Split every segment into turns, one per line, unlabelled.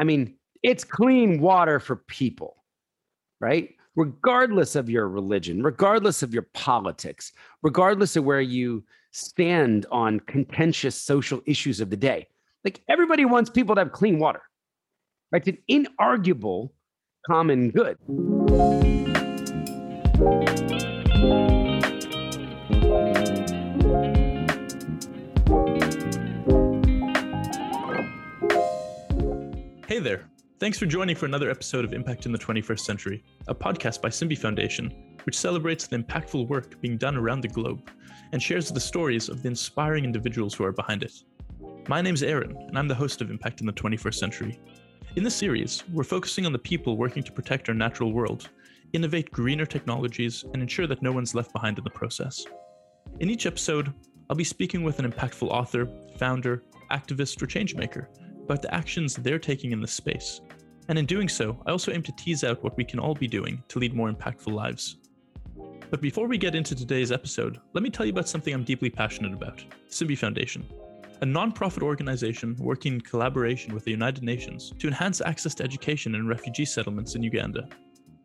I mean, it's clean water for people, right? Regardless of your religion, regardless of your politics, regardless of where you stand on contentious social issues of the day. Like everybody wants people to have clean water, right? It's an inarguable common good.
Hey there. Thanks for joining for another episode of Impact in the 21st Century, a podcast by Simbi Foundation, which celebrates the impactful work being done around the globe and shares the stories of the inspiring individuals who are behind it. My name's Aaron, and I'm the host of Impact in the 21st Century. In this series, we're focusing on the people working to protect our natural world, innovate greener technologies, and ensure that no one's left behind in the process. In each episode, I'll be speaking with an impactful author, founder, activist, or changemaker about the actions they're taking in this space. And in doing so, I also aim to tease out what we can all be doing to lead more impactful lives. But before we get into today's episode, let me tell you about something I'm deeply passionate about Simbi Foundation, a nonprofit organization working in collaboration with the United Nations to enhance access to education in refugee settlements in Uganda.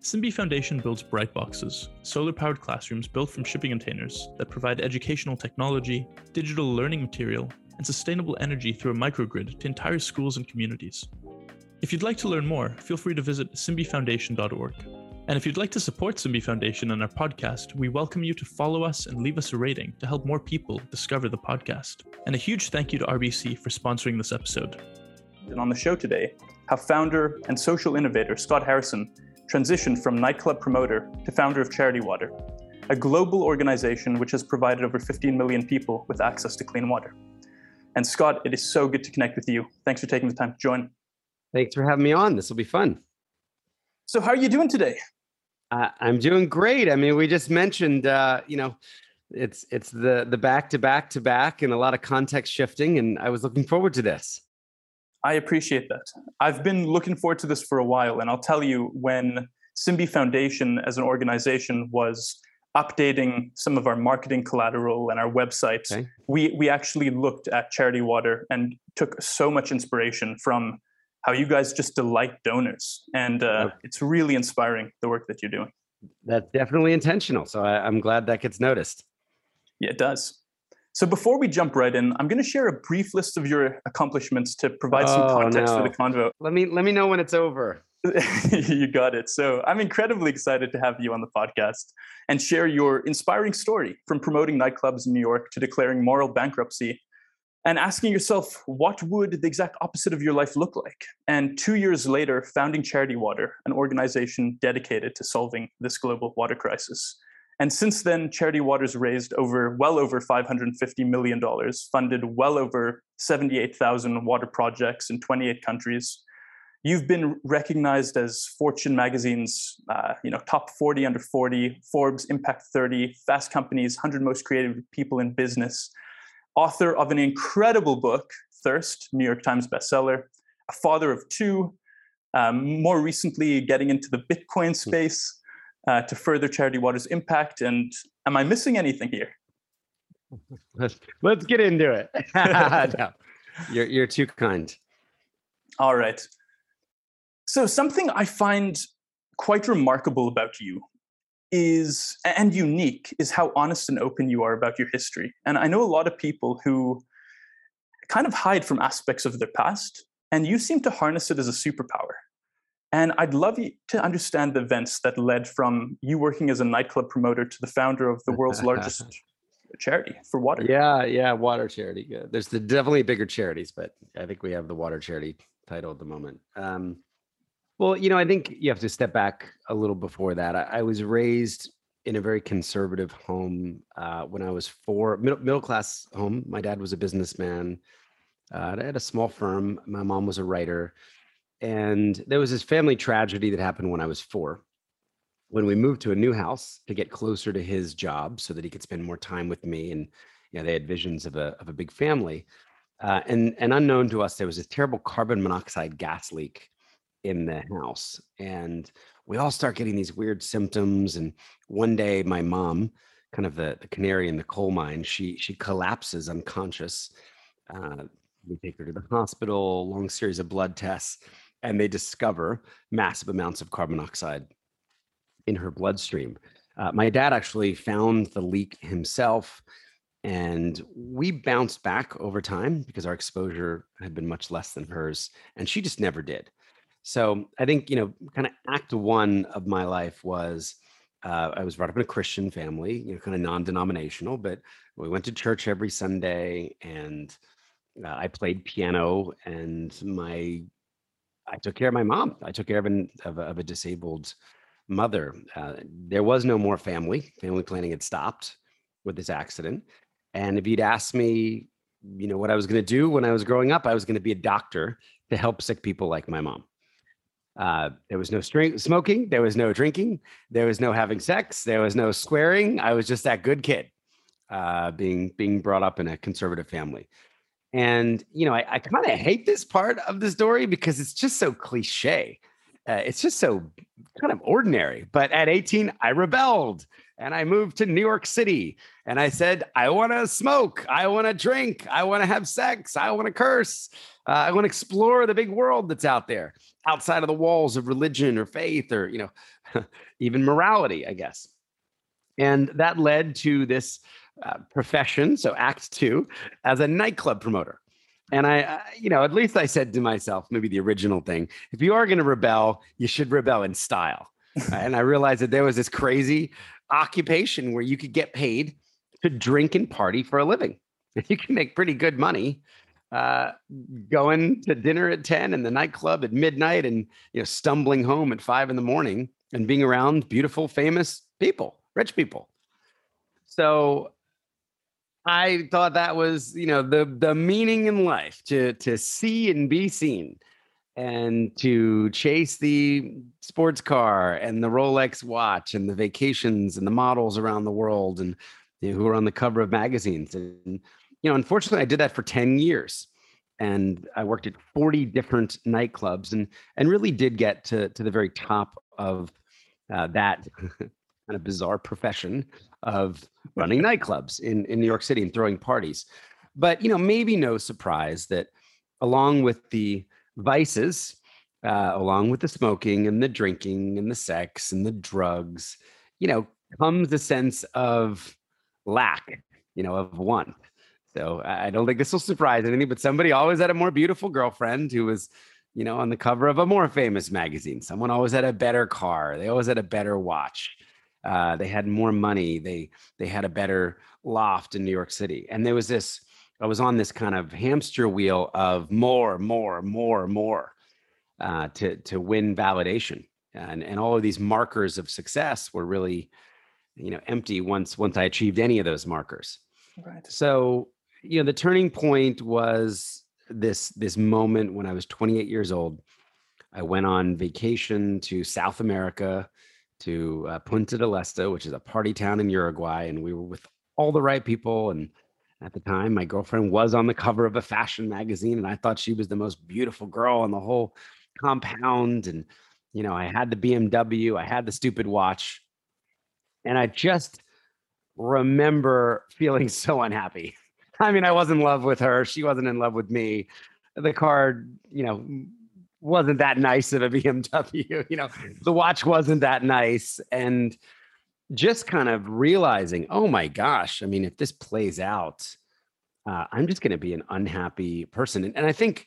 Simbi Foundation builds bright boxes, solar powered classrooms built from shipping containers that provide educational technology, digital learning material, and sustainable energy through a microgrid to entire schools and communities. If you'd like to learn more, feel free to visit simbifoundation.org. And if you'd like to support Simbi Foundation and our podcast, we welcome you to follow us and leave us a rating to help more people discover the podcast. And a huge thank you to RBC for sponsoring this episode.
And on the show today, how founder and social innovator Scott Harrison transitioned from nightclub promoter to founder of Charity Water, a global organization which has provided over 15 million people with access to clean water. And Scott, it is so good to connect with you. Thanks for taking the time to join.
Thanks for having me on. This will be fun.
So, how are you doing today?
Uh, I'm doing great. I mean, we just mentioned, uh, you know, it's it's the the back to back to back and a lot of context shifting, and I was looking forward to this.
I appreciate that. I've been looking forward to this for a while, and I'll tell you when Simbi Foundation as an organization was updating some of our marketing collateral and our websites, okay. we we actually looked at Charity Water and took so much inspiration from how you guys just delight donors, and uh, okay. it's really inspiring the work that you're doing.
That's definitely intentional. So I, I'm glad that gets noticed.
Yeah, it does. So before we jump right in, I'm going to share a brief list of your accomplishments to provide some oh, context no. for the convo.
Let me let me know when it's over.
you got it. So I'm incredibly excited to have you on the podcast and share your inspiring story from promoting nightclubs in New York to declaring moral bankruptcy and asking yourself, what would the exact opposite of your life look like? And two years later, founding Charity Water, an organization dedicated to solving this global water crisis. And since then, Charity Water's raised over well over $550 million, funded well over 78,000 water projects in 28 countries, You've been recognized as Fortune magazine's, uh, you know, top 40 under 40, Forbes Impact 30, Fast Company's 100 most creative people in business. Author of an incredible book, Thirst, New York Times bestseller. A father of two. Um, more recently, getting into the Bitcoin hmm. space uh, to further Charity Water's impact. And am I missing anything here?
Let's, let's get into it. no, you're, you're too kind.
All right. So, something I find quite remarkable about you is, and unique, is how honest and open you are about your history. And I know a lot of people who kind of hide from aspects of their past, and you seem to harness it as a superpower. And I'd love you to understand the events that led from you working as a nightclub promoter to the founder of the world's largest charity for water.
Yeah, yeah, water charity. There's the definitely bigger charities, but I think we have the water charity title at the moment. Um, well, you know, I think you have to step back a little before that. I, I was raised in a very conservative home uh, when I was four, middle, middle class home. My dad was a businessman. Uh, I had a small firm. My mom was a writer. And there was this family tragedy that happened when I was four. When we moved to a new house to get closer to his job so that he could spend more time with me. And, you know, they had visions of a, of a big family. Uh, and, and unknown to us, there was a terrible carbon monoxide gas leak in the house and we all start getting these weird symptoms and one day my mom kind of the, the canary in the coal mine she she collapses unconscious uh, we take her to the hospital long series of blood tests and they discover massive amounts of carbon monoxide in her bloodstream. Uh, my dad actually found the leak himself, and we bounced back over time because our exposure had been much less than hers, and she just never did. So I think, you know, kind of act one of my life was uh, I was brought up in a Christian family, you know, kind of non denominational, but we went to church every Sunday and uh, I played piano and my I took care of my mom. I took care of, an, of, a, of a disabled mother. Uh, there was no more family. Family planning had stopped with this accident. And if you'd asked me, you know, what I was going to do when I was growing up, I was going to be a doctor to help sick people like my mom. Uh, there was no string- smoking. There was no drinking. There was no having sex. There was no swearing. I was just that good kid, uh, being being brought up in a conservative family. And you know, I, I kind of hate this part of the story because it's just so cliche. Uh, it's just so kind of ordinary. But at 18, I rebelled and I moved to New York City. And I said, I want to smoke. I want to drink. I want to have sex. I want to curse. Uh, I want to explore the big world that's out there outside of the walls of religion or faith or, you know, even morality, I guess. And that led to this uh, profession. So, Act Two as a nightclub promoter. And I, I, you know, at least I said to myself, maybe the original thing if you are going to rebel, you should rebel in style. and I realized that there was this crazy occupation where you could get paid to drink and party for a living. You can make pretty good money uh, going to dinner at 10 and the nightclub at midnight and you know stumbling home at five in the morning and being around beautiful famous people rich people so i thought that was you know the the meaning in life to to see and be seen and to chase the sports car and the rolex watch and the vacations and the models around the world and who are on the cover of magazines and you know, unfortunately, I did that for 10 years and I worked at 40 different nightclubs and and really did get to to the very top of uh, that kind of bizarre profession of running nightclubs in in New York City and throwing parties. But you know, maybe no surprise that along with the vices, uh, along with the smoking and the drinking and the sex and the drugs, you know, comes a sense of lack, you know, of one. So I don't think this will surprise anything, but somebody always had a more beautiful girlfriend who was, you know, on the cover of a more famous magazine. Someone always had a better car. They always had a better watch. Uh, they had more money. They they had a better loft in New York City. And there was this. I was on this kind of hamster wheel of more, more, more, more uh, to to win validation. And and all of these markers of success were really, you know, empty once once I achieved any of those markers. Right. So you know the turning point was this this moment when i was 28 years old i went on vacation to south america to uh, punta del este which is a party town in uruguay and we were with all the right people and at the time my girlfriend was on the cover of a fashion magazine and i thought she was the most beautiful girl on the whole compound and you know i had the bmw i had the stupid watch and i just remember feeling so unhappy I mean, I was in love with her. She wasn't in love with me. The car, you know, wasn't that nice of a BMW. You know, the watch wasn't that nice. And just kind of realizing, oh my gosh, I mean, if this plays out, uh, I'm just going to be an unhappy person. And, and I think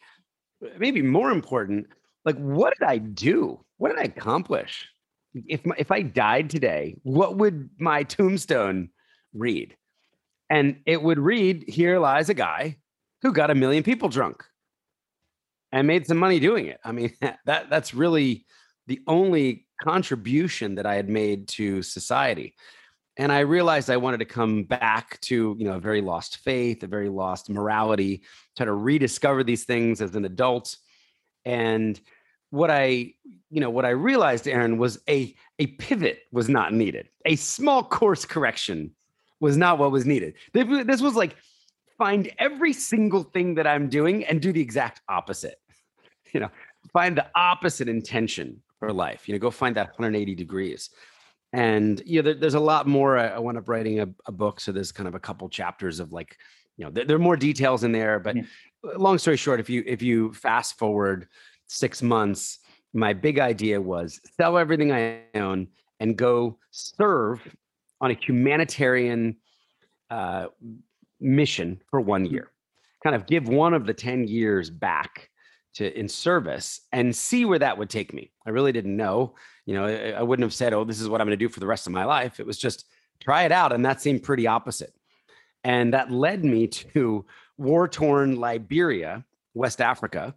maybe more important, like, what did I do? What did I accomplish? If my, if I died today, what would my tombstone read? And it would read, Here lies a guy who got a million people drunk and made some money doing it. I mean, that that's really the only contribution that I had made to society. And I realized I wanted to come back to, you know, a very lost faith, a very lost morality, try to rediscover these things as an adult. And what I, you know, what I realized, Aaron, was a a pivot was not needed. A small course correction was not what was needed. This was like find every single thing that I'm doing and do the exact opposite. You know, find the opposite intention for life. You know, go find that 180 degrees. And you know, there, there's a lot more. I, I wound up writing a, a, book, so there's kind of a couple chapters of like, you know, there, there are more details in there. But yeah. long story short, if you if you fast forward six months, my big idea was sell everything I own and go serve on a humanitarian uh, mission for one
Hmm.
year. Kind of give one of the 10 years back to in service and see where that would take me. I really didn't know. You know, I, I wouldn't have said, "Oh, this is what I'm going to do for the rest of my life." It was just try it out, and that seemed pretty opposite. And that led me to war-torn Liberia, West Africa,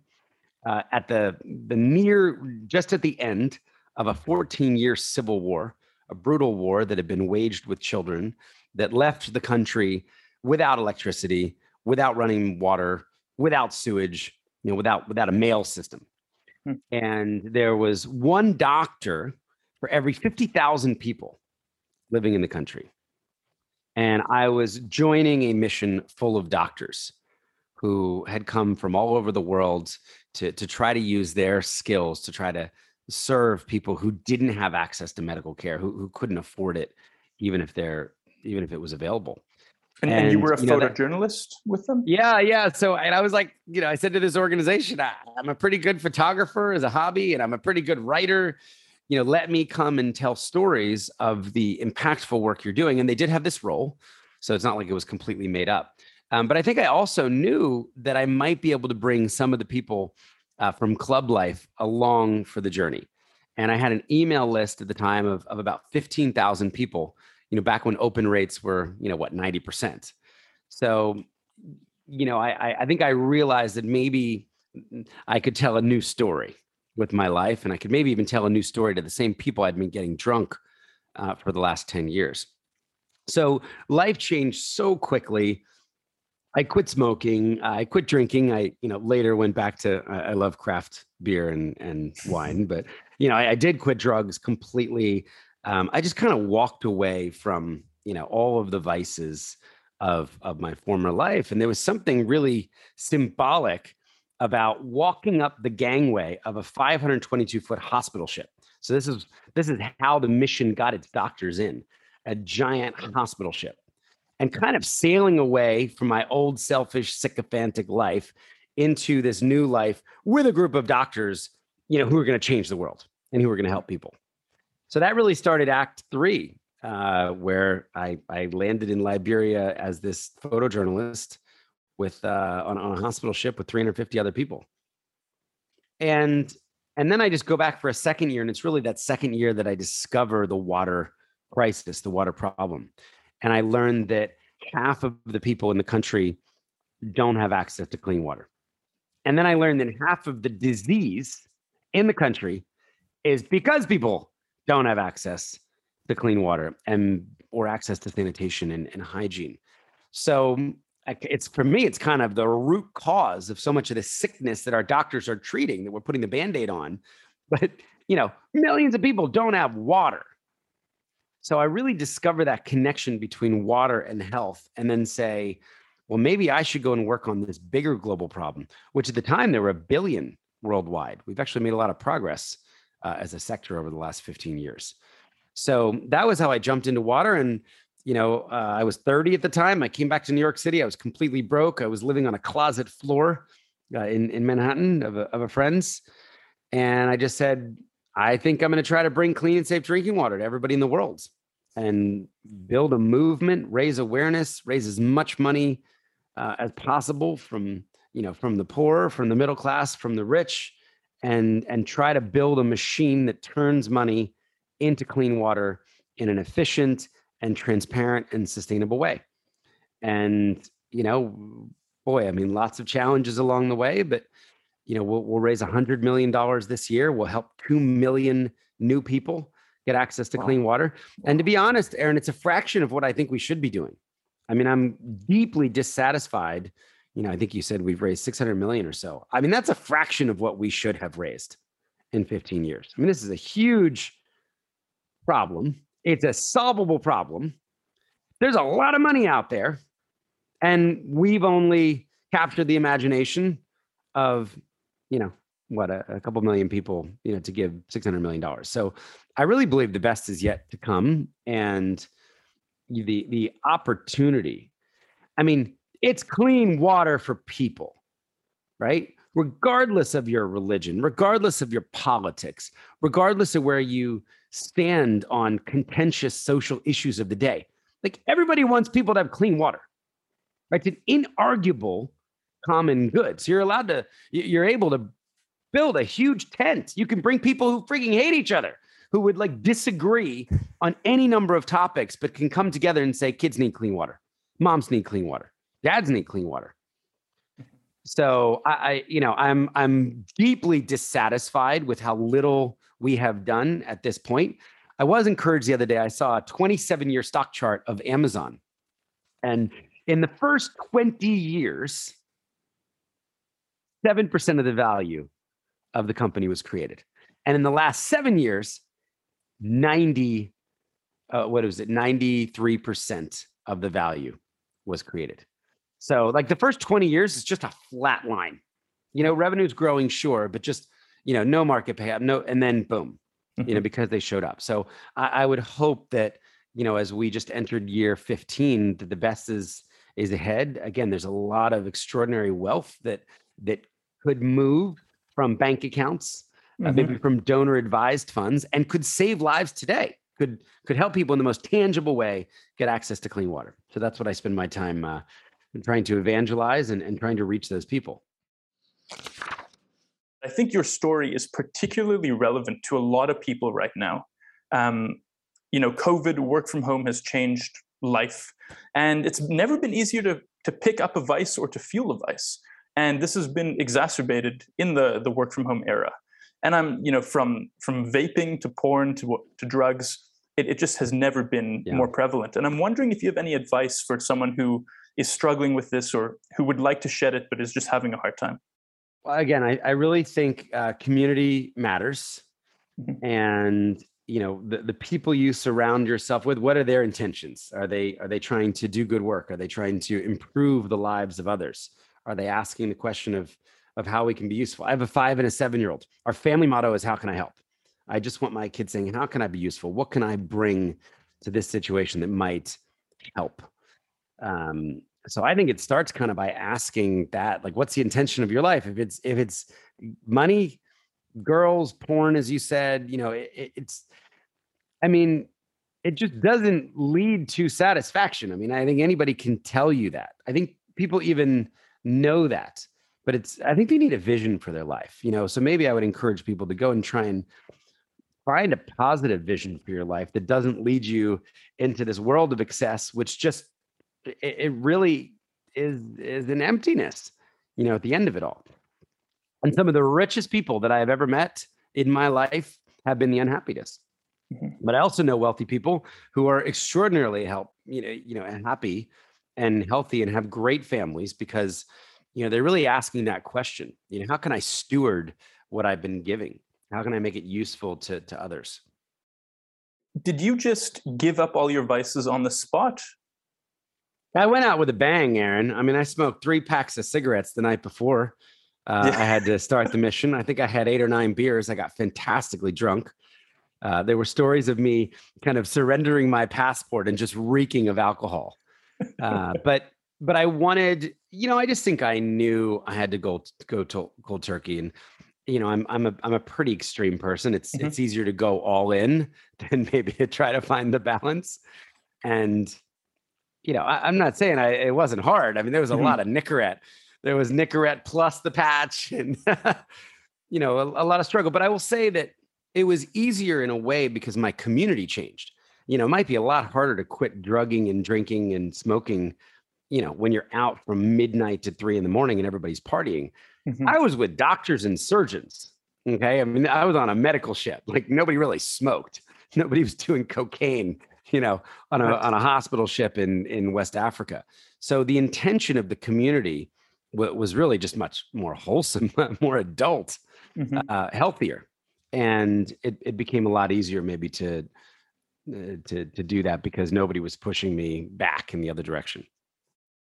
uh, at the the near just at the end of a 14-year civil war, a brutal war that had been waged with children that left the country without electricity, without running water, without sewage, you know, without without a mail system.
Hmm.
And there was one doctor for every 50,000 people living in the country. And I was joining a mission full of doctors who had come from all over the world to, to try to use their skills to try to serve people who didn't have access to medical care, who, who couldn't afford it, even if they're even if it was available.
And, and you were a
you know, that-
photojournalist with them?
Yeah, yeah. So, and I was like, you know, I said to this organization, I, I'm a pretty good photographer as a hobby, and I'm a pretty good writer. You know, let me come and tell stories of the impactful work you're doing. And they did have this role, so it's not like it was completely made up. Um, but I think I also knew that I might be able to bring some of the people uh, from club life along for the journey. And I had an email list at the time of, of about 15,000 people, you know, back when open rates were, you know, what, 90%. So, you know, I, I, think I realized that maybe I could tell a new story with my life, and I could maybe even tell a new story to the same people I'd been getting drunk uh, for the last 10 years. So life changed so quickly. I quit smoking. I quit drinking. I, you know, later went back to. I I love craft beer and and wine, but you know, I, I did quit drugs completely. Um, I just kind of walked away from you know all of the vices of of my former life, and there was something really symbolic about walking up the gangway of a 522 foot hospital ship. So this is this is how the mission got its doctors in, a giant hospital ship and kind of sailing away from my old selfish sycophantic life into this new life with a group of doctors you know who are going to change the world and who are going to help people. So that really started act three uh, where I, I landed in liberia as this photojournalist with uh, on, on a hospital ship with 350 other people. And and then i just go back for a second year and it's really that second year that i discover the water crisis the water problem and I learned that half of the people in the country don't have access to clean water. And then I learned that half of the disease in the country is because people don't have access to clean water and or access to sanitation and, and hygiene. So mm, it's for me, it's kind of the root cause of so much of the sickness that our doctors are treating that we're putting the band-aid on. But you know, millions of people don't have water. So I really discover that connection between water and health, and then say, well, maybe I should go and work on this bigger global problem, which at the time there were a billion worldwide. We've actually made a lot of progress uh, as a sector over the last 15 years. So that was how I jumped into water. And, you know, uh, I was 30 at the time. I came back to New York City. I was completely broke. I was living on a closet floor uh, in, in Manhattan of a, of a friend's. And I just said, I think I'm going to try to bring clean and safe drinking water to everybody in the world and build a movement, raise awareness, raise as much money uh, as possible from you know from the poor, from the middle class, from the rich, and and try to build a machine that turns money into clean water in an efficient and transparent and sustainable way. And you know, boy, I mean, lots of challenges along the way, but you know, we'll, we'll raise a hundred million dollars this year. We'll help two million new people get access to
Wow.
clean water. And to be honest, Aaron, it's a fraction of what I think we should be doing. I mean, I'm deeply dissatisfied. You know, I think you said we've raised 600 million or so. I mean, that's a fraction of what we should have raised in 15 years. I mean, this is a huge problem. It's a solvable problem. There's a lot of money out there, and we've only captured the imagination of, you know, what a, a couple million people, you know, to give 600 million dollars. So I really believe the best is yet to come, and the the opportunity. I mean, it's clean water for people, right? regardless of your religion, regardless of your politics, regardless of where you stand on contentious social issues of the day. Like everybody wants people to have clean water, right? It's an inarguable common good. So you're allowed to, you're able to build a huge tent. You can bring people who freaking hate each other, who would like disagree on any number of topics, but can come together and say, kids need clean water, moms need clean water, dads need clean water. So I, I you know, I'm I'm deeply dissatisfied with how little we have done at this point. I was encouraged the other day. I saw a 27 year stock chart of Amazon. And in the first 20 years, 7% of the value of the company was created. And in the last seven years, 90, uh, what was it? 93% of the value was created. So, like the first 20 years is just a flat line. You know, revenue's growing, sure, but just, you know, no market payout, no, and then boom, mm-hmm. you know, mm-hmm. because they showed up. So, I, I would hope that, you know, as we just entered year 15, that the best is is ahead. Again, there's a lot of extraordinary wealth that that could move from bank accounts, mm-hmm. uh, maybe from donor advised funds, and could save lives today. Could could help people in the most tangible way get access to clean water. So that's what I spend my time uh, trying to evangelize and, and trying to reach those people.
I think your story is particularly relevant to a lot of people right now. Um, you know, COVID, work from home has changed life, and it's never been easier to to pick up a vice or to fuel a vice and this has been exacerbated in the the work from home era. And i'm you know from from vaping to porn to to drugs it, it just has never been yeah. more prevalent. And i'm wondering if you have any advice for someone who is struggling with this or who would like to shed it but is just having a hard time?
Well again i, I really think uh, community matters. Mm-hmm. and you know the, the people you surround yourself with what are their intentions? Are they are they trying to do good work? Are they trying to improve the lives of others are they asking the question of of how we can be useful? I have a five and a seven year old. Our family motto is how can I help? I just want my kids saying, how can I be useful? What can I bring to this situation that might help? Um, so I think it starts kind of by asking that, like, what's the intention of your life? If it's if it's money, girls, porn, as you said, you know, it, it's. I mean, it just doesn't lead to satisfaction. I mean, I think anybody can tell you that. I think people even know that but it's i think they need a vision for their life you know? So maybe i would encourage people to go and try and find a positive vision for your life that doesn't lead you into this world of excess which just it, it really is is an emptiness you know at the end of it all. And some of the richest people that i have ever met in my life have been the unhappiness. Mm-hmm. but i also know wealthy people who are extraordinarily help you know you know and happy and healthy and have great families because you know they're really asking that question you know how can i steward what i've been giving? How can i make it useful to to others?
Did you just give up all your vices on the spot?
I went out with a bang aaron. I mean i smoked three packs of cigarettes the night before uh, yeah. i had to start the mission. I think i had eight or nine beers. I got fantastically drunk. Uh, there were stories of me kind of surrendering my passport and just reeking of alcohol uh, but but I wanted, you know, I just think I knew I had to go go to cold turkey, and you know, I'm I'm a I'm a pretty extreme person. It's mm-hmm. it's easier to go all in than maybe to try to find the balance. And you know, I, am not saying I it wasn't hard. I mean, there was a mm-hmm. lot of Nicorette. There was Nicorette plus the patch, and you know, a, a lot of struggle. But I will say that it was easier in a way because my community changed you know, it might be a lot harder to quit drugging and drinking and smoking, you know, when you're out from midnight to three in the morning and everybody's partying. Mm-hmm. I was with doctors and surgeons. Okay. I mean, I was on a medical ship. Like nobody really smoked. Nobody was doing cocaine, you know, on a on a hospital ship in in West Africa. So the intention of the community was really just much more wholesome, more adult, mm-hmm. uh, healthier, and it it became a lot easier maybe to to to do that because nobody was pushing me back in the other direction.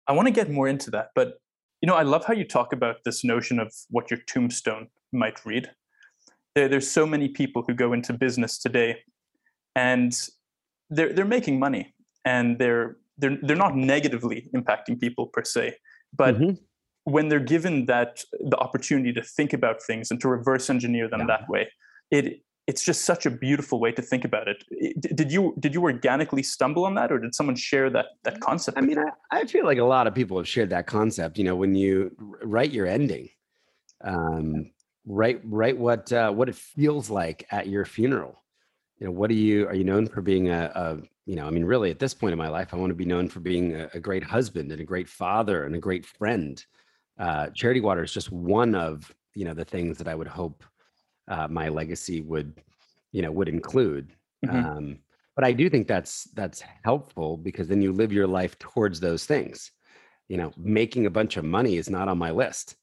I want to get more into that, but you know, I love how you talk about this notion of what your tombstone might read. There, there's so many people who go into business today, and they're they're making money, and they're they're they're not negatively impacting people per se, but mm-hmm. when they're given that the opportunity to think about things and to reverse engineer them
Yeah.
that way, it it's just such a beautiful way to think about it. Did you did you organically stumble on that, or did someone share that that concept?
I mean, I, I feel like a lot of people have shared that concept. You know, when you write your ending, um, write write what uh, what it feels like at your funeral. You know, what do you are you known for being a, a you know? I mean, really, at this point in my life, I want to be known for being a, a great husband and a great father and a great friend. Uh, Charity Water is just one of you know the things that I would hope uh, my legacy would you know would include.
Mhm.
Um, but I do think that's that's helpful because then you live your life towards those things. You know, making a bunch of money is not on my list.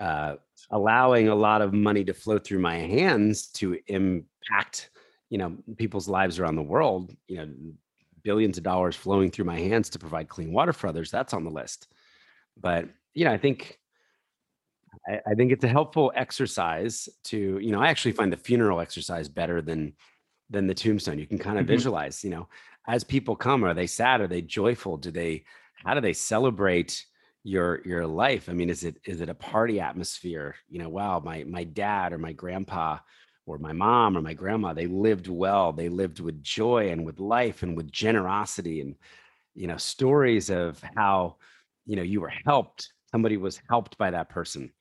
Uh, allowing a lot of money to flow through my hands to impact, you know, people's lives around the world. You know, billions of dollars flowing through my hands to provide clean water for others. That's on the list. But you know, I think I, I think it's a helpful exercise to, you know, I actually find the funeral exercise better than than the tombstone. You can kind of
Mhm.
visualize, you know, as people come, are they sad? Are they joyful? Do they how do they celebrate your your life? I mean, is it is it a party atmosphere? You know, wow, my my dad or my grandpa or my mom or my grandma, they lived well. They lived with joy and with life and with generosity and you know, stories of how, you know, you were helped. Somebody was helped by that person.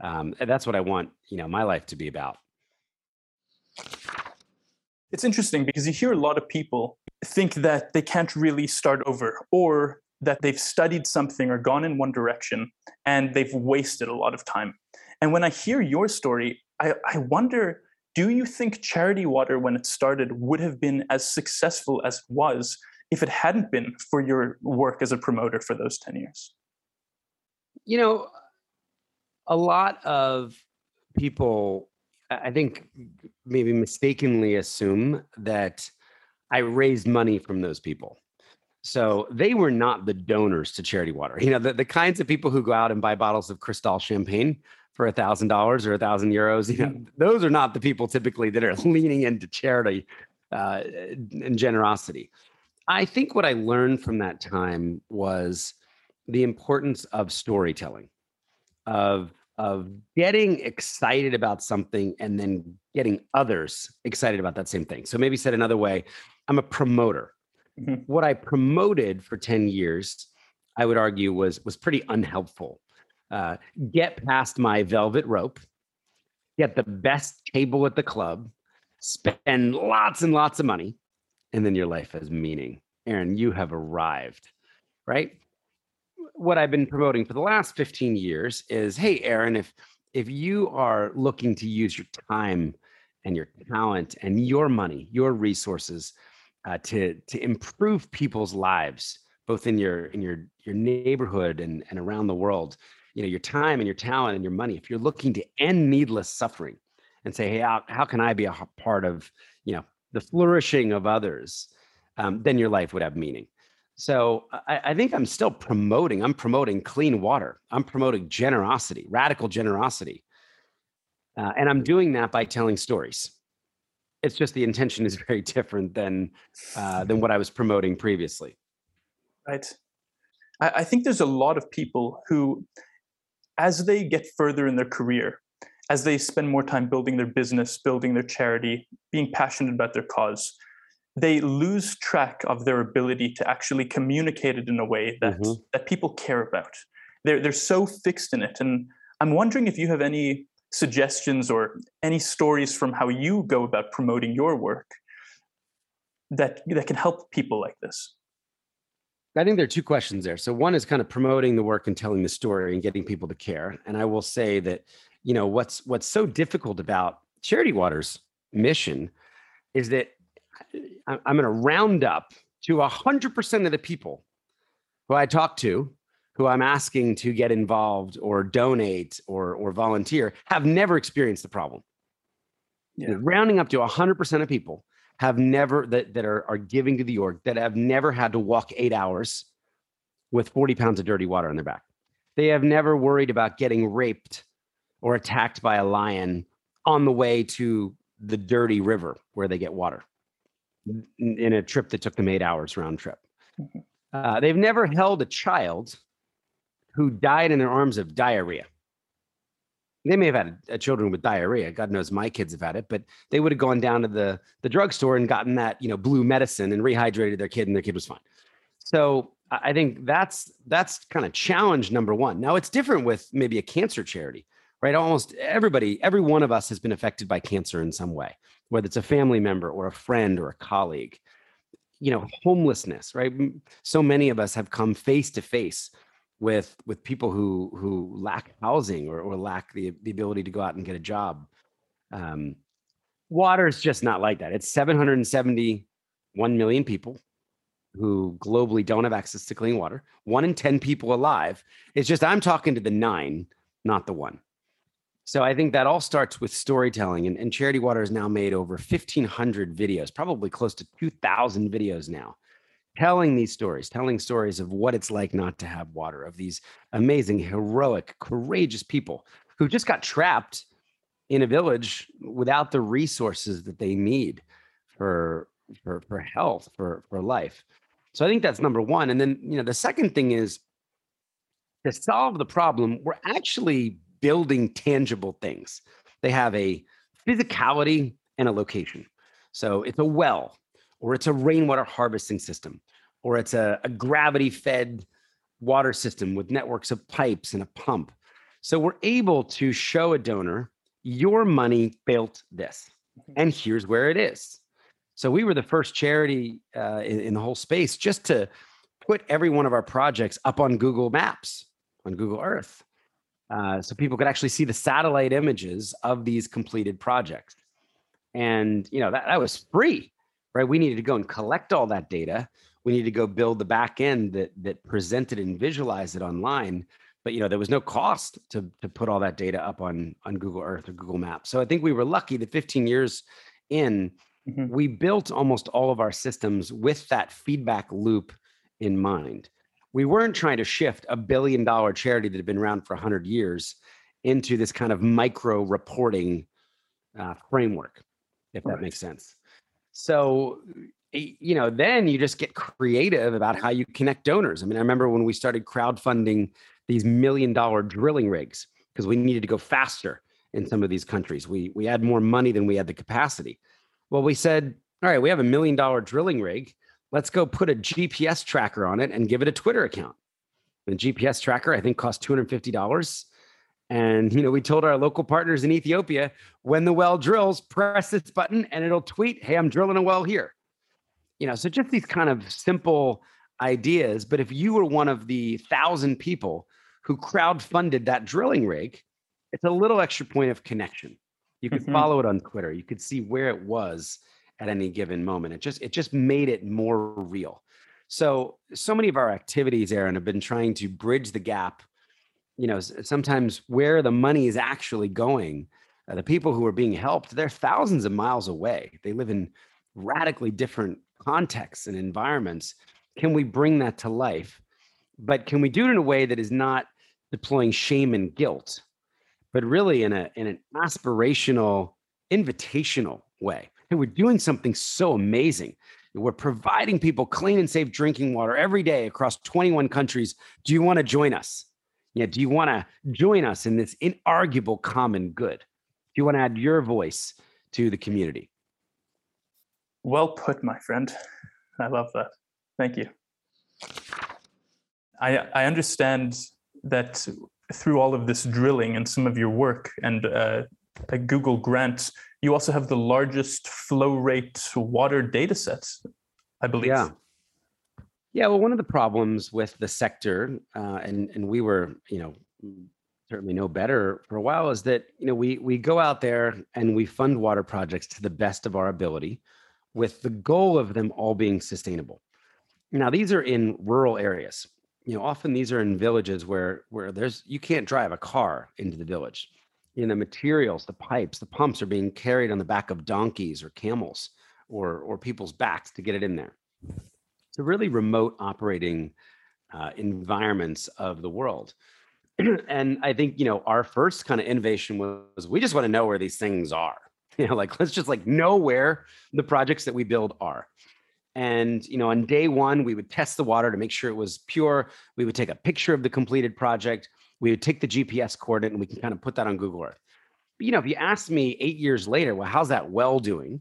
Um, and that's what I want, you know, my life to be about.
It's interesting because you hear a lot of people think that they can't really start over or that they've studied something or gone in one direction and they've wasted a lot of time. And when I hear your story, I, I wonder do you think Charity Water, when it started, would have been as successful as it was if it hadn't been for your work as a promoter for those 10 years?
You know, a lot of people, I think, maybe mistakenly assume that I raised money from those people. So they were not the donors to charity water. You know, the, the kinds of people who go out and buy bottles of Cristal champagne for a thousand dollars or a thousand euros, you know, those are not the people typically that are leaning into charity uh, and generosity. I think what I learned from that time was the importance of storytelling, of of getting excited about something and then getting others excited about that same thing. So maybe said another way, I'm a promoter.
Mhm.
What I promoted for 10 years, I would argue was was pretty unhelpful. Uh, get past my velvet rope, get the best table at the club, spend lots and lots of money, and then your life has meaning. Aaron, you have arrived, right? What I've been promoting for the last 15 years is hey, Aaron, if if you are looking to use your time and your talent and your money, your resources uh, to to improve people's lives, both in your in your your neighborhood and and around the world, you know, your time and your talent and your money. If you're looking to end needless suffering, and say, hey, how, how can I be a part of you know the flourishing of others? Um, then your life would have meaning. So I, I think I'm still promoting. I'm promoting clean water. I'm promoting generosity, radical generosity, uh, and I'm doing that by telling stories. It's just the intention is very different than uh, than what I was promoting previously.
Right. I, I think there's a lot of people who, as they get further in their career, as they spend more time building their business, building their charity, being passionate about their cause, they lose track of their ability to actually communicate it in a way that
Mhm.
that people care about. They're they're so fixed in it, and I'm wondering if you have any suggestions or any stories from how you go about promoting your work that that can help people like this.
I think there are two questions there. So one is kind of promoting the work and telling the story and getting people to care. And I will say that, you know, what's what's so difficult about Charity Water's mission is that I'm going to round up to 100% of the people who I talk to, who I'm asking to get involved or donate or or volunteer, have never experienced the problem. You know,
Yeah.
rounding up to 100% of people have never that, that are, are giving to the org that have never had to walk eight hours with 40 pounds of dirty water on their back. They have never worried about getting raped or attacked by a lion on the way to the dirty river where they get water in, a trip that took them eight hours round trip.
Mhm.
Uh, they've never held a child who died in their arms of diarrhea. They may have had a, children with diarrhea. God knows my kids have had it, but they would have gone down to the the drugstore and gotten that you know blue medicine and rehydrated their kid, and their kid was fine. So I think that's that's kind of challenge number one. Now it's different with maybe a cancer charity, right? Almost everybody, every one of us has been affected by cancer in some way, whether it's a family member or a friend or a colleague. You know, homelessness, right? So many of us have come face to face with with people who who lack housing or, or lack the, the ability to go out and get a job. Um, water is just not like that. It's 771 million people who globally don't have access to clean water. One in 10 people alive. It's just I'm talking to the nine, not the one. So I think that all starts with storytelling. And, and Charity Water has now made over 1,500 videos, probably close to 2,000 videos now telling these stories, telling stories of what it's like not to have water, of these amazing, heroic, courageous people who just got trapped in a village without the resources that they need for for for health, for for life. So I think that's number one. And then, you know, the second thing is to solve the problem, we're actually building tangible things. They have a physicality and a location. So it's a well, or it's a rainwater harvesting system, or it's a, a gravity fed water system with networks of pipes and a pump. So we're able to show a donor, your money built this, mm-hmm. and here's where it is. So we were the first charity uh, in, in the whole space just to put every one of our projects up on Google Maps, on Google Earth. Uh, so people could actually see the satellite images of these completed projects. And you know that, that was free right? We needed to go and collect all that data. We needed to go build the back end that that presented and visualized it online. But you know, there was no cost to to put all that data up on on Google Earth or Google Maps. So I think we were lucky that 15 years in, mm-hmm. we built almost all of our systems with that feedback loop in mind. We weren't trying to shift a billion dollar charity that had been around for 100 years into this kind of micro reporting uh, framework, if that right. makes sense. So, you know, then you just get creative about how you connect donors. I mean, I remember when we started crowdfunding these million dollar drilling rigs because we needed to go faster in some of these countries. We we had more money than we had the capacity. Well, we said, all right, we have a million dollar drilling rig. Let's go put a GPS tracker on it and give it a Twitter account. The GPS tracker, I think, cost $250. And you know, we told our local partners in Ethiopia, when the well drills, press this button and it'll tweet, "Hey, I'm drilling a well here." You know, so just these kind of simple ideas. But if you were one of the thousand people who crowd funded that drilling rig, it's a little extra point of connection. You could mm-hmm. follow it on Twitter. You could see where it was at any given moment. It just it just made it more real. So so many of our activities, Aaron, have been trying to bridge the gap you know sometimes where the money is actually going uh, the people who are being helped they're thousands of miles away they live in radically different contexts and environments can we bring that to life but can we do it in a way that is not deploying shame and guilt but really in a in an aspirational invitational way and we're doing something so amazing we're providing people clean and safe drinking water every day across 21 countries do you want to join us yeah, do you want to join us in this inarguable common good? Do you want to add your voice to the community?
Well put, my friend. I love that. Thank you. I, I understand that through all of this drilling and some of your work and uh, a Google grant, you also have the largest flow rate water data sets, I believe.
Yeah. Yeah, well, one of the problems with the sector, uh, and and we were, you know, certainly no better for a while, is that you know we we go out there and we fund water projects to the best of our ability, with the goal of them all being sustainable. Now, these are in rural areas. You know, often these are in villages where where there's you can't drive a car into the village. You know, the materials, the pipes, the pumps are being carried on the back of donkeys or camels or or people's backs to get it in there to really remote operating uh, environments of the world. and I think, you know, our first kind of innovation was we just want to know where these things are. You know, like let's just like know where the projects that we build are. And you know, on day one, we would test the water to make sure it was pure. We would take a picture of the completed project. We would take the GPS coordinate, and we can kind of put that on Google Earth. But, you know, if you ask me eight years later, well, how's that well doing?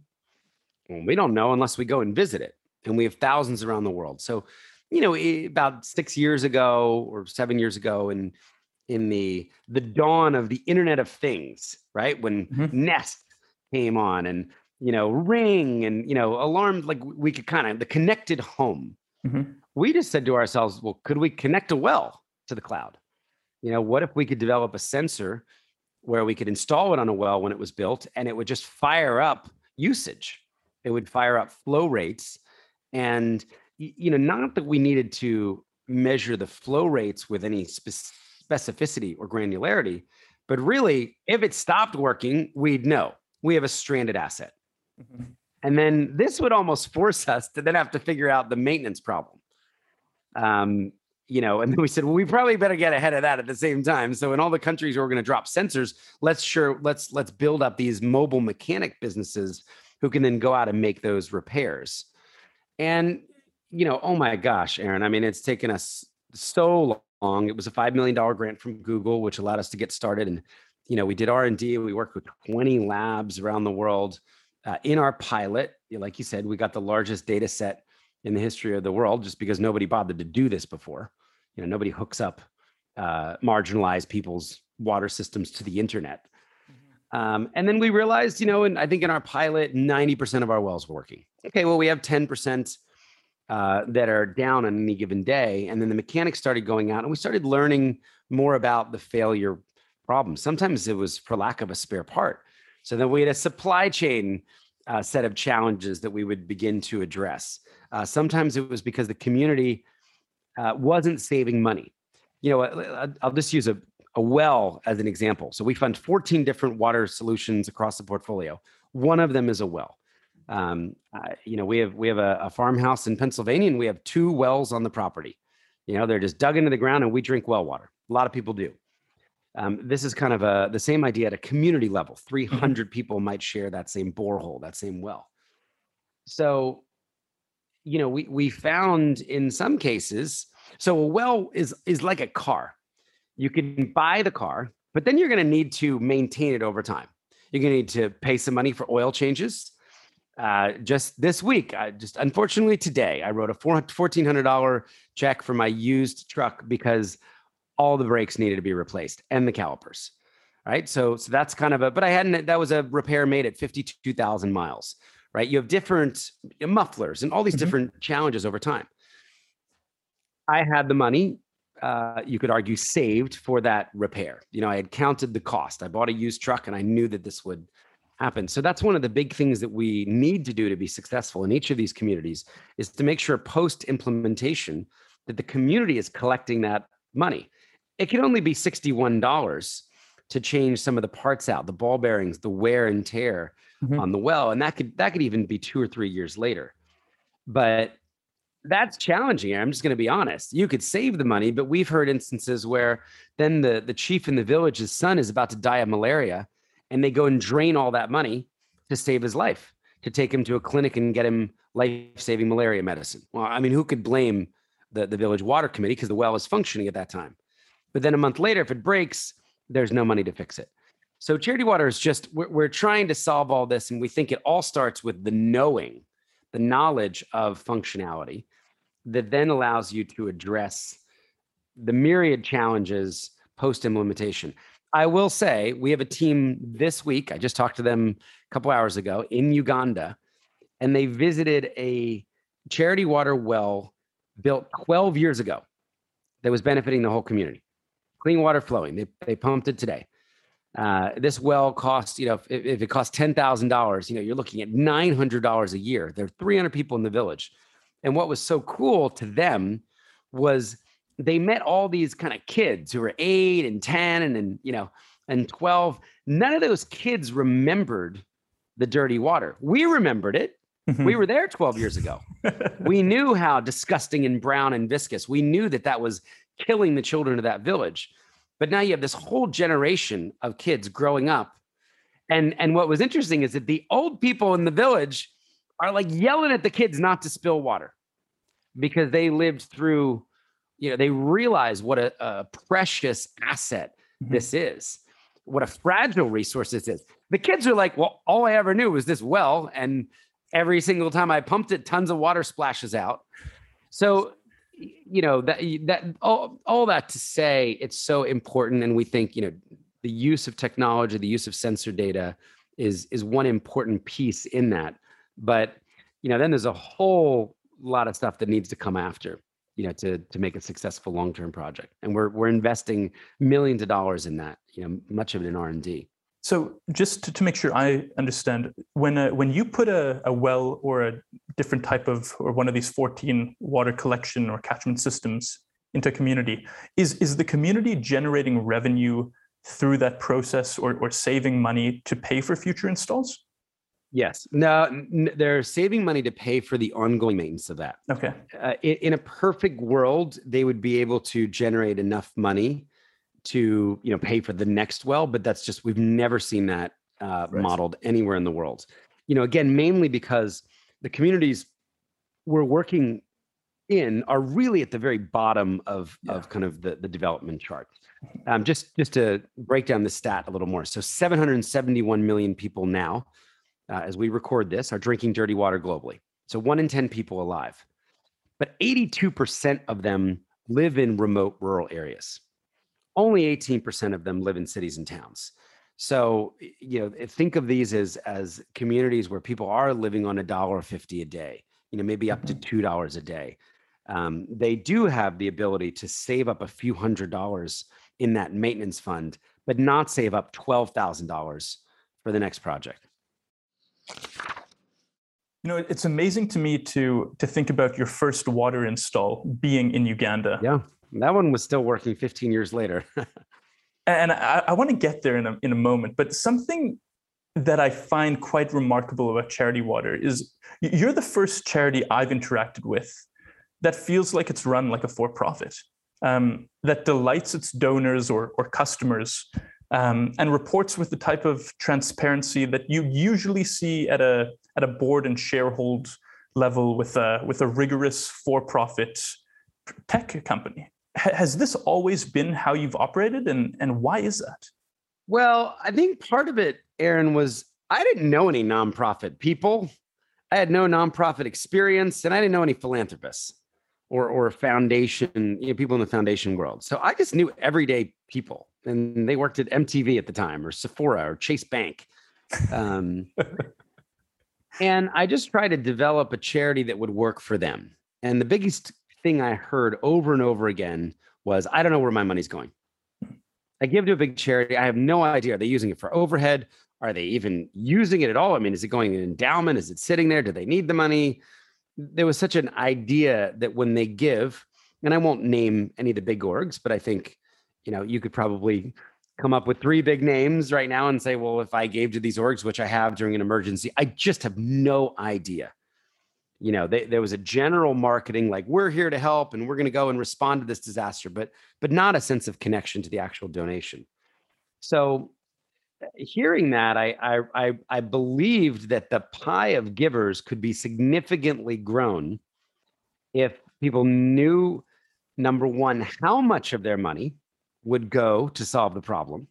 Well, we don't know unless we go and visit it, and we have thousands around the world. So, you know, about six years ago or seven years ago, and in the the dawn of the Internet of Things, right when mm-hmm. Nest came on and you know Ring and you know alarms, like we could kind of the connected home. Mm-hmm. We just said to ourselves, well, could we connect a well to the cloud? You know, what if we could develop a sensor where we could install it on a well when it was built and it would just fire up usage? It would fire up flow rates and you know not that we needed to measure the flow rates with any specificity or granularity but really if it stopped working we'd know we have a stranded asset mm-hmm. and then this would almost force us to then have to figure out the maintenance problem um, you know and then we said well we probably better get ahead of that at the same time so in all the countries we're going to drop sensors let's sure let's let's build up these mobile mechanic businesses who can then go out and make those repairs and you know, oh my gosh, Aaron, I mean, it's taken us so long. It was a $5 million grant from Google, which allowed us to get started. And, you know, we did R&D. We worked with 20 labs around the world uh, in our pilot. Like you said, we got the largest data set in the history of the world just because nobody bothered to do this before. You know, nobody hooks up uh, marginalized people's water systems to the internet. Mm-hmm. Um, and then we realized, you know, and I think in our pilot, 90% of our wells were working. Okay, well, we have 10% uh, that are down on any given day. And then the mechanics started going out and we started learning more about the failure problem. Sometimes it was for lack of a spare part. So then we had a supply chain uh, set of challenges that we would begin to address. Uh, sometimes it was because the community uh, wasn't saving money. You know, I'll just use a, a well as an example. So we fund 14 different water solutions across the portfolio. One of them is a well. Um, uh, you know, we have we have a, a, farmhouse in Pennsylvania, and we have two wells on the property. You know, they're just dug into the ground, and we drink well water. A lot of people do. Um, this is kind of a the same idea at a community level. Mm-hmm. Three hundred people might share that same borehole, that same well. So, you know, we we found in some cases, so a well is is like a car. You can buy the car, but then you're going to need to maintain it over time. You're going to need to pay some money for oil changes uh, just this week, I just unfortunately today, I wrote a $1,400 check for my used truck because all the brakes needed to be replaced and the calipers. Right. So, so that's kind of a, but I hadn't, that was a repair made at 52,000 miles. Right. You have different mufflers and all these mm-hmm. different challenges over time. I had the money, uh, you could argue, saved for that repair. You know, I had counted the cost. I bought a used truck and I knew that this would happen. So that's one of the big things that we need to do to be successful in each of these communities is to make sure post implementation that the community is collecting that money. It can only be $61 to change some of the parts out, the ball bearings, the wear and tear mm-hmm. on the well, and that could that could even be 2 or 3 years later. But that's challenging. I'm just going to be honest. You could save the money, but we've heard instances where then the the chief in the village's son is about to die of malaria and they go and drain all that money to save his life, to take him to a clinic and get him life-saving malaria medicine. Well, I mean, who could blame the, the village water committee because the well is functioning at that time? But then a month later, if it breaks, there's no money to fix it. So charity water is just we're, we're trying to solve all this, and we think it all starts with the knowing, the knowledge of functionality that then allows you to address the myriad challenges post implementation. I will say we have a team this week. I just talked to them a couple hours ago in Uganda, and they visited a charity water well built 12 years ago that was benefiting the whole community. Clean water flowing. They, they pumped it today. Uh, this well cost, you know, if, if it costs ten thousand dollars, you know, you're looking at nine hundred dollars a year. There are 300 people in the village, and what was so cool to them was they met all these kind of kids who were eight and 10 and, and you know, and 12. None of those kids remembered the dirty water. We remembered it. Mm-hmm. We were there 12 years ago. we knew how disgusting and brown and viscous. We knew that that was killing the children of that village. But now you have this whole generation of kids growing up. And, and what was interesting is that the old people in the village are like yelling at the kids not to spill water because they lived through, you know, they realize what a, a precious asset
Mhm.
this is, what a fragile resource this is. The kids are like, well, all I ever knew was this well, and every single time I pumped it, tons of water splashes out. So, you know that that all all that to say, it's so important, and we think you know the use of technology, the use of sensor data is is one important piece in that. But you know, then there's a whole lot of stuff that needs to come after you know to to make a successful long-term project and we're we're investing millions of dollars in that you know much of it in r&d
So just to, to make sure I understand, when uh, when you put a, a well or a different type of or one of these 14 water collection or catchment systems into a community, is is the community generating revenue through that process or, or saving money to pay for future installs?
yes no n- they're saving money to pay for the ongoing maintenance of that
Okay.
uh, in, in a perfect world they would be able to generate enough money to you know pay for the next well but that's just we've never seen that uh,
Right.
modeled anywhere in the world you know again mainly because the communities we're working in are really at the very bottom of
Yeah.
of kind of the, the development chart um, just just to break down the stat a little more so 771 million people now uh, as we record this are drinking dirty water globally so one in 10 people alive but 82% of them live in remote rural areas. Only 18% of them live in cities and towns. So, you know, think of these as as communities where people are living on a dollar fifty a day. You know, maybe up to two dollars a day. Um, they do have the ability to save up a few hundred dollars in that maintenance fund, but not save up twelve thousand dollars for the next project.
You know, it's amazing to me to to think about your first water install being in Uganda.
Yeah, that one was still working 15 years later.
and I, I want to get there in a, in a moment but something that i find quite remarkable about charity water is you're the first charity i've interacted with that feels like it's run like a for-profit um, that delights its donors or, or customers um, and reports with the type of transparency that you usually see at a, at a board and sharehold level with a, with a rigorous for-profit tech company has this always been how you've operated and and why is that
Well, I think part of it, Aaron, was I didn't know any nonprofit people. I had no nonprofit experience, and I didn't know any philanthropists or or foundation, you know, people in the foundation world. So I just knew everyday people, and they worked at MTV at the time, or Sephora, or Chase Bank. Um, and I just tried to develop a charity that would work for them. And the biggest thing I heard over and over again was, "I don't know where my money's going." Hmm. I give to a big charity. I have no idea. Are they using it for overhead? Are they even using it at all? I mean, is it going in endowment? Is it sitting there? Do they need the money? There was such an idea that when they give, and I won't name any of the big orgs, but I think, you know, you could probably come up with three big names right now and say, well, if I gave to these orgs, which I have during an emergency, I just have no idea. You know, they, there was a general marketing like we're here to help and we're going to go and respond to this disaster, but but not a sense of connection to the actual donation. So hearing that, I I I, I believed that the pie of givers could be significantly grown if people knew number one, how much of their money would go to solve the problem,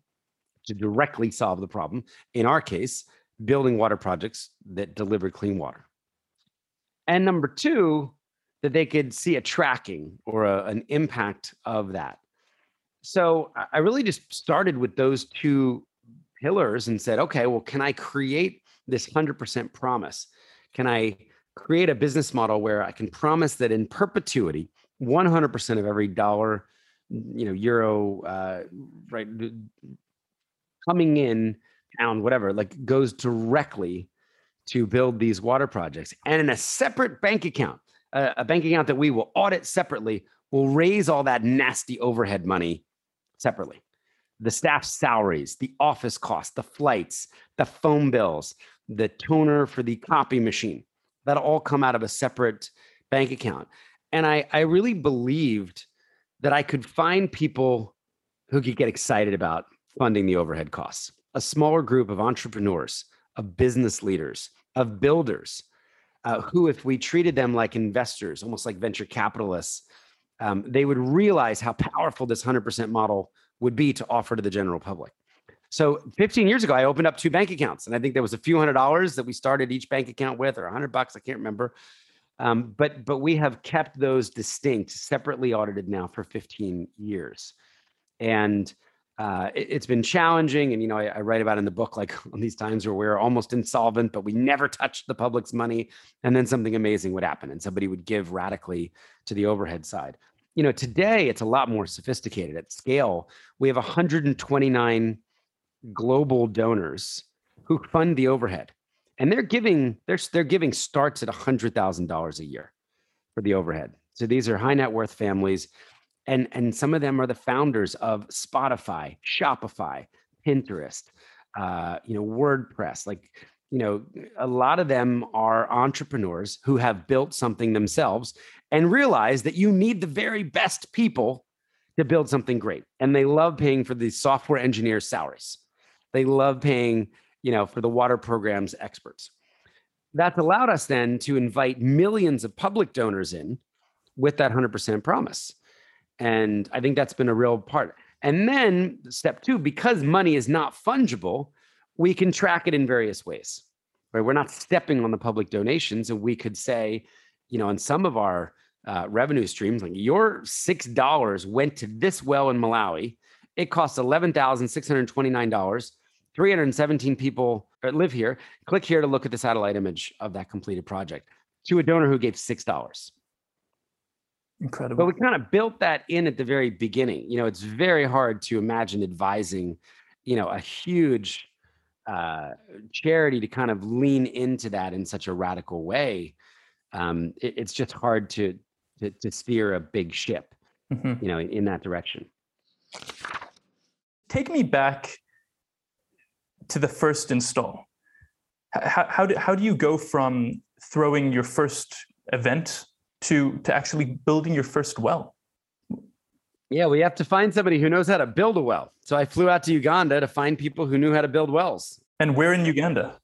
to directly solve the problem. In our case, building water projects that delivered clean water. And number two, that they could see a tracking or a, an impact of that. So I- really just started with those two pillars and said, okay, well, can I create this 100% promise? Can I create a business model where I can promise that in perpetuity, 100% of every dollar, you know, euro, uh, right, coming in, pound, whatever, like goes directly to build these water projects and in a separate bank account, a, a bank account that we will audit separately, will raise all that nasty overhead money separately. The staff salaries, the office costs, the flights, the phone bills, the toner for the copy machine, that'll all come out of a separate bank account. And I, I really believed that I could find people who could get excited about funding the overhead costs, a smaller group of entrepreneurs, of business leaders, of builders, uh, who, if we treated them like investors, almost like venture capitalists, um, they would realize how powerful this 100% model would be to offer to the general public. So 15 years ago, I opened up two bank accounts, and I think there was a few hundred dollars that we started each bank account with, or a hundred bucks, I can't remember. Um, but but we have kept those distinct, separately audited now for 15 years, and uh, it, has been challenging. And you know, I, I, write about in the book like on these times where we're almost insolvent, but we never touched the public's money, and then something amazing would happen, and somebody would give radically to the overhead side. You know, today it's a lot more sophisticated at scale. We have 129 global donors who fund the overhead and they're giving they're they're giving starts at $100,000 a year for the overhead. So these are high net worth families and and some of them are the founders of Spotify, Shopify, Pinterest, uh, you know, WordPress. Like, you know, a lot of them are entrepreneurs who have built something themselves and realize that you need the very best people to build something great. And they love paying for the software engineers' salaries. They love paying, you know, for the water programs experts. That's allowed us then to invite millions of public donors in with that 100% promise. And I think that's been a real part. And then step two, because money is not fungible, we can track it in various ways. Right? We're not stepping on the public donations, and we could say, you know, on some of our uh, revenue streams, like your six dollars went to this well in Malawi. It costs eleven thousand six hundred twenty-nine dollars. 317 people live here. Click here to look at the satellite image of that completed project to a donor who gave $6.
Incredible.
But we kind of built that in at the very beginning. You know, it's very hard to imagine advising, you know, a huge uh, charity to kind of lean into that in such a radical way. Um, it, it's just hard to, to, to steer a big ship, mm-hmm. you know, in, in that direction.
Take me back to the first install? How, how, do, how do you go from throwing your first event to, to actually building your first well?
Yeah, we have to find somebody who knows how to build a well. So I flew out to Uganda to find people who knew how to build wells.
And where in Uganda?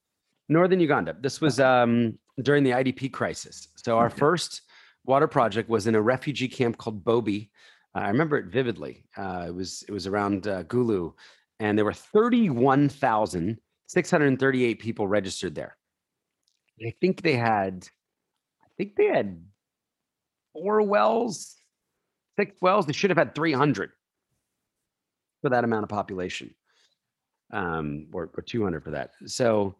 Northern Uganda. This was um, during the IDP crisis. So our first water project was in a refugee camp called Bobi. Uh, I remember it vividly. Uh, it was it was around uh, Gulu, and there were 31,638 people registered there. I think they had, I think they had four wells, six wells. They should have had 300 for that amount of population, um, or, or 200 for that. So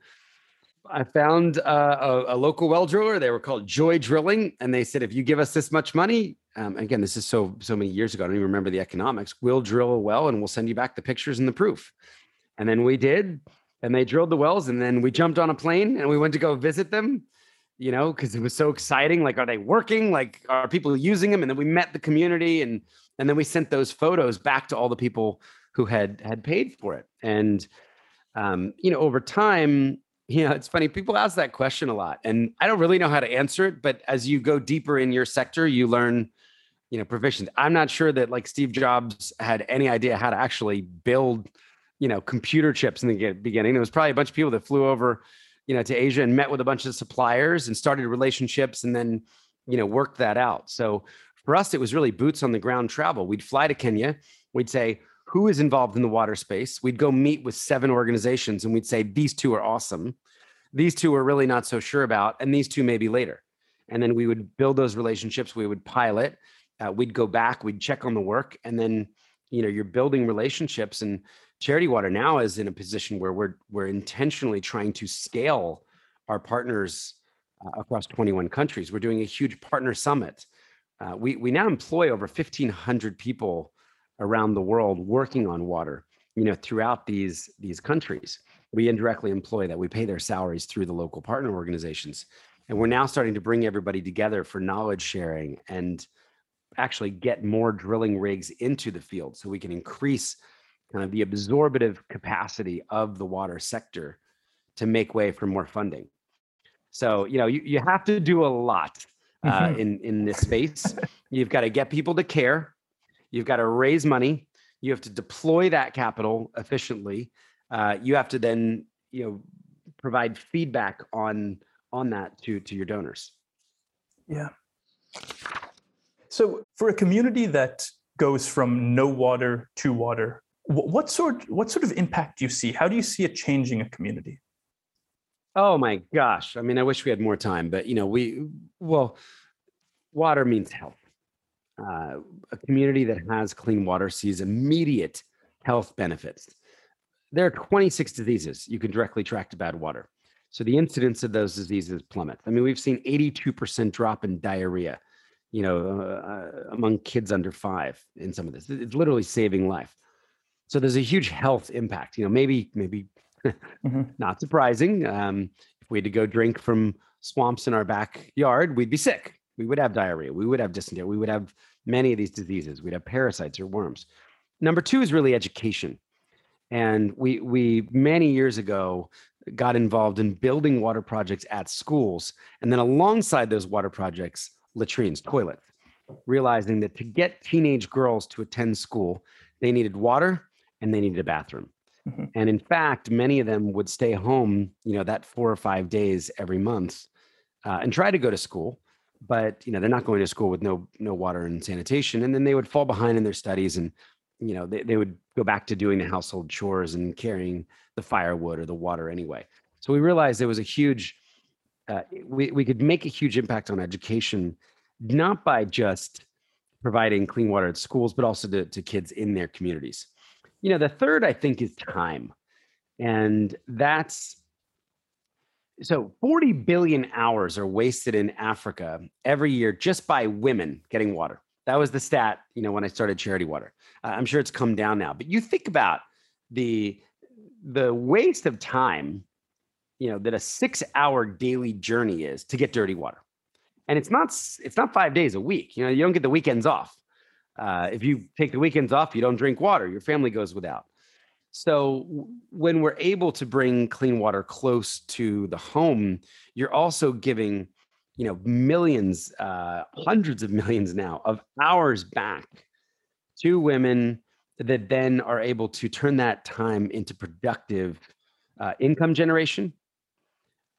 I found uh, a, a, local well driller. They were called Joy Drilling, and they said, if you give us this much money, um, again, this is so so many years ago. I don't even remember the economics. We'll drill a well, and we'll send you back the pictures and the proof. And then we did, and they drilled the wells, and then we jumped on a plane and we went to go visit them. You know, because it was so exciting. Like, are they working? Like, are people using them? And then we met the community, and and then we sent those photos back to all the people who had had paid for it. And um, you know, over time, you know, it's funny. People ask that question a lot, and I don't really know how to answer it. But as you go deeper in your sector, you learn, you know, proficient. I'm not sure that like Steve Jobs had any idea how to actually build, you know, computer chips in the beginning. It was probably a bunch of people that flew over, you know, to Asia and met with a bunch of suppliers and started relationships, and then, you know, worked that out. So for us, it was really boots on the ground travel. We'd fly to Kenya. We'd say, who is involved in the water space. We'd go meet with seven organizations and we'd say, these two are awesome. These two are really not so sure about, and these two maybe later. And then we would build those relationships. We would pilot. Uh, we'd go back. We'd check on the work, and then you know you're building relationships. And Charity Water now is in a position where we're we're intentionally trying to scale our partners uh, across 21 countries. We're doing a huge partner summit. Uh, we we now employ over 1,500 people around the world working on water, you know, throughout these these countries. We indirectly employ that. We pay their salaries through the local partner organizations. And we're now starting to bring everybody together for knowledge sharing and actually get more drilling rigs into the field so we can increase kind of the absorbative capacity of the water sector to make way for more funding. So, you know, you, you have to do a lot uh, mm-hmm. in, in this space. You've got to get people to care. You've got to raise money. You have to deploy that capital efficiently. Uh, you have to then, you know, provide feedback on on that to to your donors.
Yeah. So for a community that goes from no water to water, what sort what sort of impact do you see? How do you see it changing a community?
Oh my gosh! I mean, I wish we had more time, but you know, we well, water means health. Uh, a community that has clean water sees immediate health benefits. There are 26 diseases you can directly track to bad water. So the incidence of those diseases plummets. I mean, we've seen 82% drop in diarrhea, you know, uh, uh, among kids under five in some of this. It's literally saving life. So there's a huge health impact. You know, maybe maybe mm-hmm. not surprising. Um, if we had to go drink from swamps in our backyard, we'd be sick. We would have diarrhea. We would have dysentery. We would have many of these diseases. We'd have parasites or worms. Number two is really education. And we we many years ago got involved in building water projects at schools. And then alongside those water projects, latrines, toilets, realizing that to get teenage girls to attend school, they needed water and they needed a bathroom. Mm-hmm. And in fact, many of them would stay home, you know, that four or five days every month uh, and try to go to school. But you know, they're not going to school with no no water and sanitation, and then they would fall behind in their studies, and you know, they, they would go back to doing the household chores and carrying the firewood or the water anyway. So we realized there was a huge, uh, we, we could make a huge impact on education, not by just providing clean water at schools, but also to, to kids in their communities. You know, the third, I think, is time. And that's so 40 billion hours are wasted in Africa every year just by women getting water. That was the stat, you know, when I started Charity Water. Uh, I'm sure it's come down now, but you think about the the waste of time, you know, that a six hour daily journey is to get dirty water. And it's not it's not five days a week. You know, you don't get the weekends off. Uh, if you take the weekends off, you don't drink water. Your family goes without. So when we're able to bring clean water close to the home, you're also giving, you know, millions, uh, hundreds of millions now of hours back to women that then are able to turn that time into productive uh, income generation,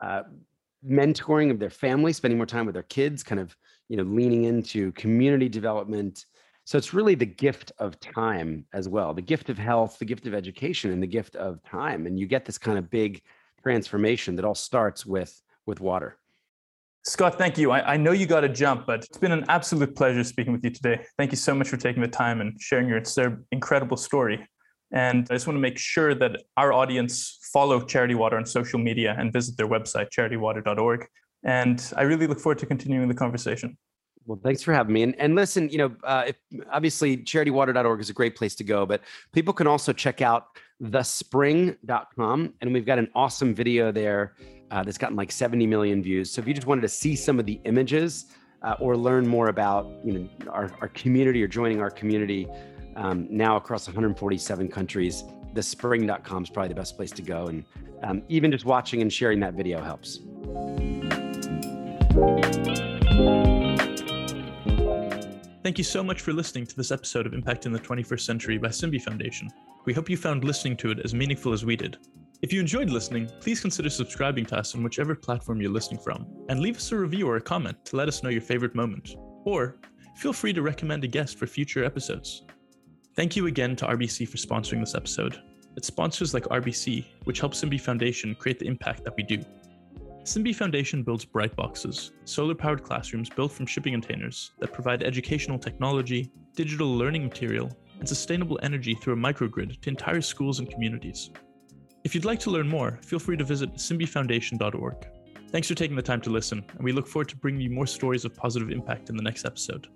uh, mentoring of their family, spending more time with their kids, kind of you know leaning into community development. So it's really the gift of time as well, the gift of health, the gift of education, and the gift of time, and you get this kind of big transformation that all starts with with water.
Scott, thank you. I, I, know you got to jump, but it's been an absolute pleasure speaking with you today. Thank you so much for taking the time and sharing your incredible story. And I just want to make sure that our audience follow Charity Water on social media and visit their website, charitywater.org. And I really look forward to continuing the conversation.
Well, thanks for having me. And, and listen, you know, uh, if, obviously charitywater.org is a great place to go, but people can also check out thespring.com. And we've got an awesome video there uh, that's gotten like 70 million views. So if you just wanted to see some of the images uh, or learn more about you know our, our community or joining our community um, now across 147 countries, thespring.com is probably the best place to go. And um, even just watching and sharing that video helps.
Thank you so much for listening to this episode of Impact in the 21st Century by Simbi Foundation. We hope you found listening to it as meaningful as we did. If you enjoyed listening, please consider subscribing to us on whichever platform you're listening from, and leave us a review or a comment to let us know your favorite moment. Or feel free to recommend a guest for future episodes. Thank you again to RBC for sponsoring this episode. It's sponsors like RBC which help Simbi Foundation create the impact that we do. Simbi Foundation builds bright boxes, solar powered classrooms built from shipping containers that provide educational technology, digital learning material, and sustainable energy through a microgrid to entire schools and communities. If you'd like to learn more, feel free to visit simbifoundation.org. Thanks for taking the time to listen, and we look forward to bringing you more stories of positive impact in the next episode.